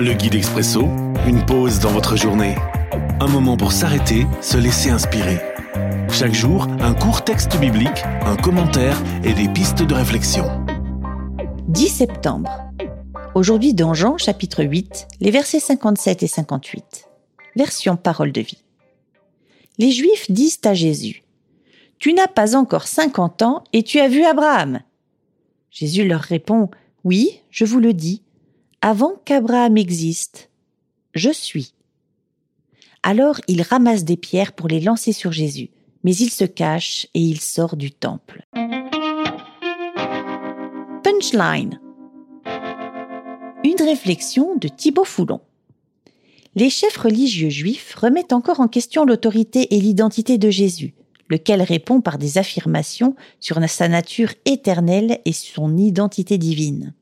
Le guide expresso, une pause dans votre journée. Un moment pour s'arrêter, se laisser inspirer. Chaque jour, un court texte biblique, un commentaire et des pistes de réflexion. 10 septembre. Aujourd'hui dans Jean chapitre 8, les versets 57 et 58. Version parole de vie. Les Juifs disent à Jésus, Tu n'as pas encore 50 ans et tu as vu Abraham. Jésus leur répond, Oui, je vous le dis, avant qu'Abraham existe, je suis. Alors il ramasse des pierres pour les lancer sur Jésus, mais il se cache et il sort du temple. Punchline. Une réflexion de Thibaut Foulon. Les chefs religieux juifs remettent encore en question l'autorité et l'identité de Jésus, lequel répond par des affirmations sur sa nature éternelle et son identité divine.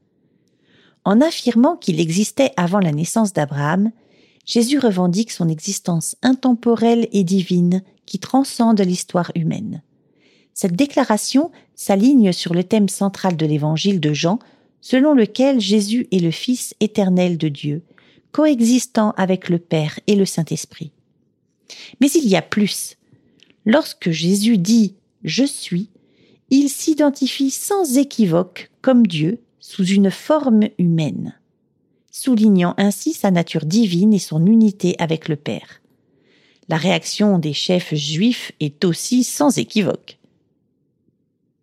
En affirmant qu'il existait avant la naissance d'Abraham, Jésus revendique son existence intemporelle et divine qui transcende l'histoire humaine. Cette déclaration s'aligne sur le thème central de l'évangile de Jean, selon lequel Jésus est le Fils éternel de Dieu, coexistant avec le Père et le Saint-Esprit. Mais il y a plus. Lorsque Jésus dit Je suis, il s'identifie sans équivoque comme Dieu sous une forme humaine, soulignant ainsi sa nature divine et son unité avec le Père. La réaction des chefs juifs est aussi sans équivoque.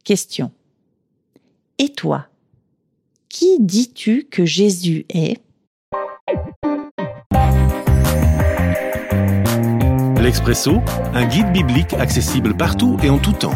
Question. Et toi, qui dis-tu que Jésus est? L'Expresso, un guide biblique accessible partout et en tout temps